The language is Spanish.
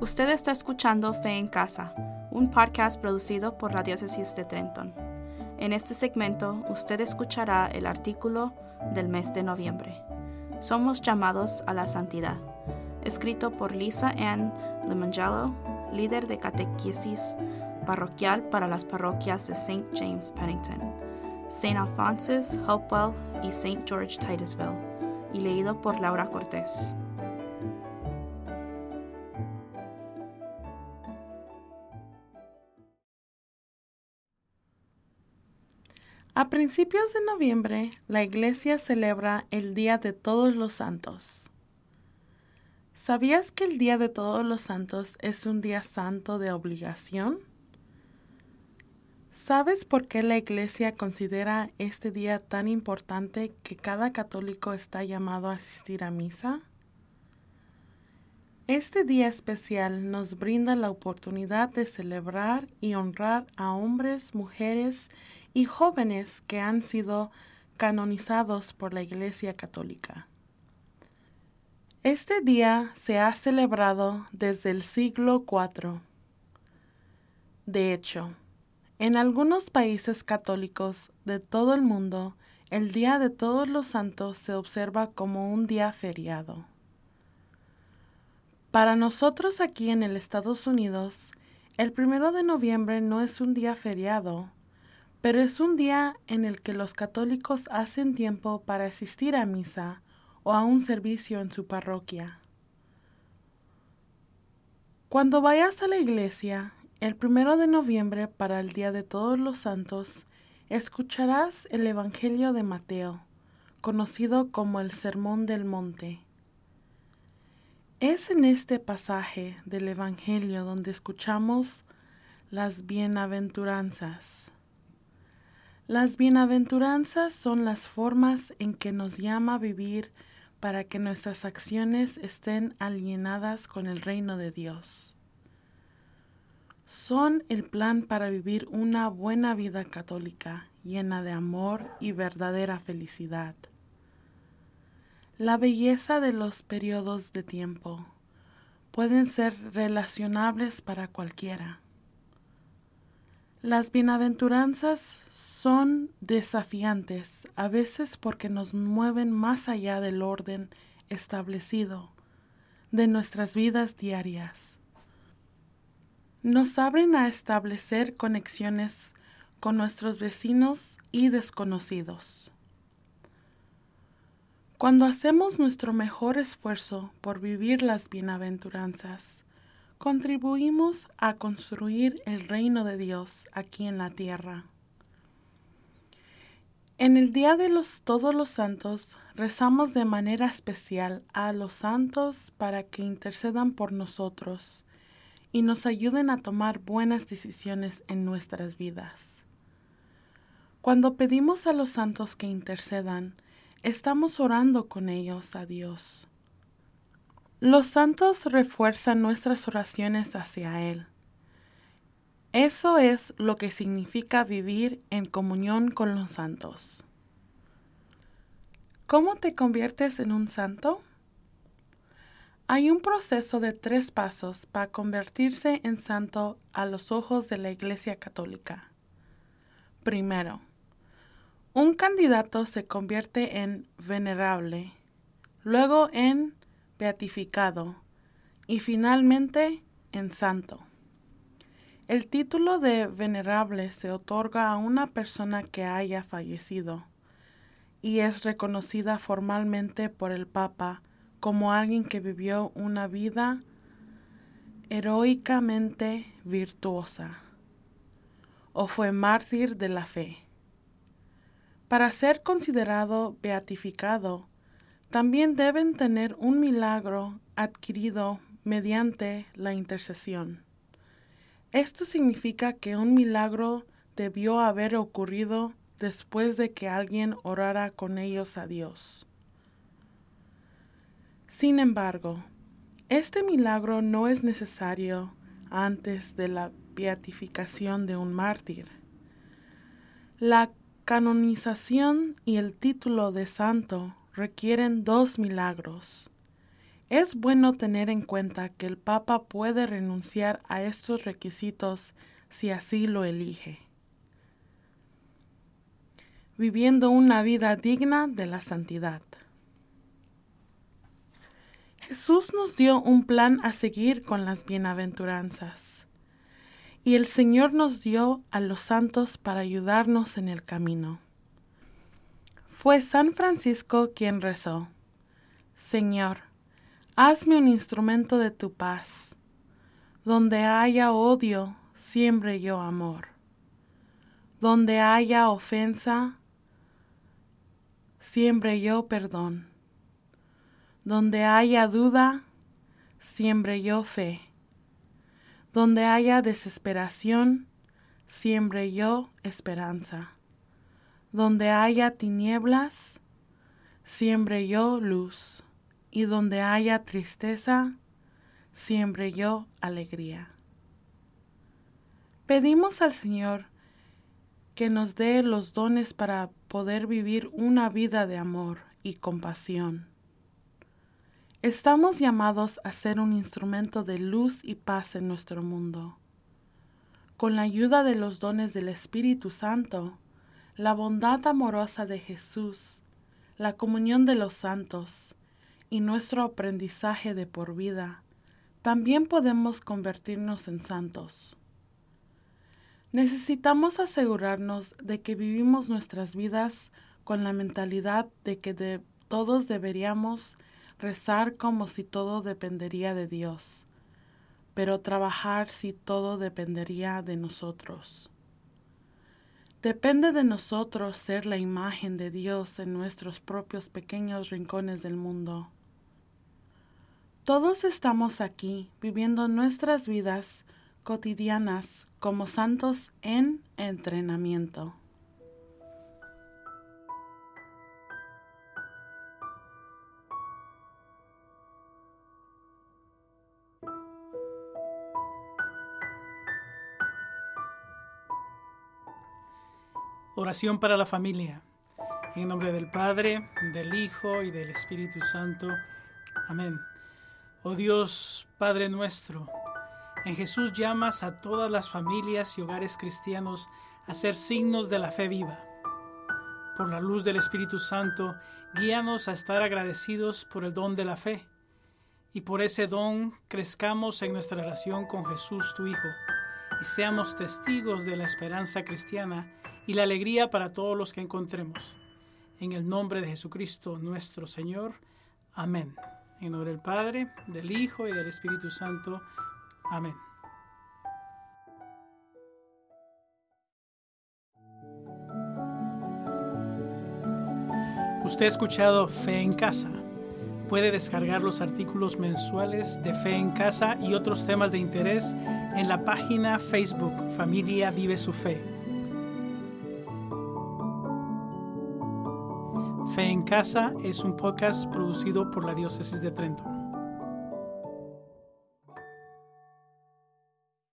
Usted está escuchando Fe en Casa, un podcast producido por la Diócesis de Trenton. En este segmento usted escuchará el artículo del mes de noviembre. Somos llamados a la santidad, escrito por Lisa Ann Limangelo, líder de catequesis parroquial para las parroquias de St. James Pennington, St. Alphonsus, Hopewell y St. George Titusville, y leído por Laura Cortés. A principios de noviembre, la iglesia celebra el Día de Todos los Santos. ¿Sabías que el Día de Todos los Santos es un día santo de obligación? ¿Sabes por qué la iglesia considera este día tan importante que cada católico está llamado a asistir a misa? Este día especial nos brinda la oportunidad de celebrar y honrar a hombres, mujeres y jóvenes que han sido canonizados por la Iglesia Católica. Este día se ha celebrado desde el siglo IV. De hecho, en algunos países católicos de todo el mundo, el Día de Todos los Santos se observa como un día feriado. Para nosotros aquí en el Estados Unidos, el primero de noviembre no es un día feriado, pero es un día en el que los católicos hacen tiempo para asistir a misa o a un servicio en su parroquia. Cuando vayas a la iglesia el primero de noviembre para el Día de Todos los Santos, escucharás el Evangelio de Mateo, conocido como el Sermón del Monte. Es en este pasaje del Evangelio donde escuchamos las bienaventuranzas. Las bienaventuranzas son las formas en que nos llama a vivir para que nuestras acciones estén alienadas con el reino de Dios. Son el plan para vivir una buena vida católica llena de amor y verdadera felicidad. La belleza de los periodos de tiempo pueden ser relacionables para cualquiera. Las bienaventuranzas son desafiantes, a veces porque nos mueven más allá del orden establecido de nuestras vidas diarias. Nos abren a establecer conexiones con nuestros vecinos y desconocidos. Cuando hacemos nuestro mejor esfuerzo por vivir las bienaventuranzas, contribuimos a construir el reino de Dios aquí en la tierra. En el Día de los Todos los Santos rezamos de manera especial a los santos para que intercedan por nosotros y nos ayuden a tomar buenas decisiones en nuestras vidas. Cuando pedimos a los santos que intercedan, estamos orando con ellos a Dios. Los santos refuerzan nuestras oraciones hacia Él eso es lo que significa vivir en comunión con los santos. ¿Cómo te conviertes en un santo? Hay un proceso de tres pasos para convertirse en santo a los ojos de la Iglesia Católica. Primero, un candidato se convierte en venerable, luego en beatificado y finalmente en santo. El título de venerable se otorga a una persona que haya fallecido y es reconocida formalmente por el Papa como alguien que vivió una vida heroicamente virtuosa o fue mártir de la fe. Para ser considerado beatificado, también deben tener un milagro adquirido mediante la intercesión. Esto significa que un milagro debió haber ocurrido después de que alguien orara con ellos a Dios. Sin embargo, este milagro no es necesario antes de la beatificación de un mártir. La canonización y el título de santo requieren dos milagros. Es bueno tener en cuenta que el Papa puede renunciar a estos requisitos si así lo elige, viviendo una vida digna de la santidad. Jesús nos dio un plan a seguir con las bienaventuranzas, y el Señor nos dio a los santos para ayudarnos en el camino. Fue San Francisco quien rezó, Señor, Hazme un instrumento de tu paz. Donde haya odio, siembre yo amor. Donde haya ofensa, siembre yo perdón. Donde haya duda, siembre yo fe. Donde haya desesperación, siembre yo esperanza. Donde haya tinieblas, siembre yo luz y donde haya tristeza, siempre yo alegría. Pedimos al Señor que nos dé los dones para poder vivir una vida de amor y compasión. Estamos llamados a ser un instrumento de luz y paz en nuestro mundo. Con la ayuda de los dones del Espíritu Santo, la bondad amorosa de Jesús, la comunión de los santos, y nuestro aprendizaje de por vida, también podemos convertirnos en santos. Necesitamos asegurarnos de que vivimos nuestras vidas con la mentalidad de que todos deberíamos rezar como si todo dependería de Dios, pero trabajar si todo dependería de nosotros. Depende de nosotros ser la imagen de Dios en nuestros propios pequeños rincones del mundo. Todos estamos aquí viviendo nuestras vidas cotidianas como santos en entrenamiento. Oración para la familia. En nombre del Padre, del Hijo y del Espíritu Santo. Amén. Oh Dios, Padre nuestro, en Jesús llamas a todas las familias y hogares cristianos a ser signos de la fe viva. Por la luz del Espíritu Santo, guíanos a estar agradecidos por el don de la fe, y por ese don crezcamos en nuestra relación con Jesús, tu Hijo, y seamos testigos de la esperanza cristiana y la alegría para todos los que encontremos. En el nombre de Jesucristo nuestro Señor. Amén. En nombre del Padre, del Hijo y del Espíritu Santo. Amén. Usted ha escuchado Fe en Casa. Puede descargar los artículos mensuales de Fe en Casa y otros temas de interés en la página Facebook Familia Vive su Fe. Fe en Casa es un podcast producido por la Diócesis de Trento.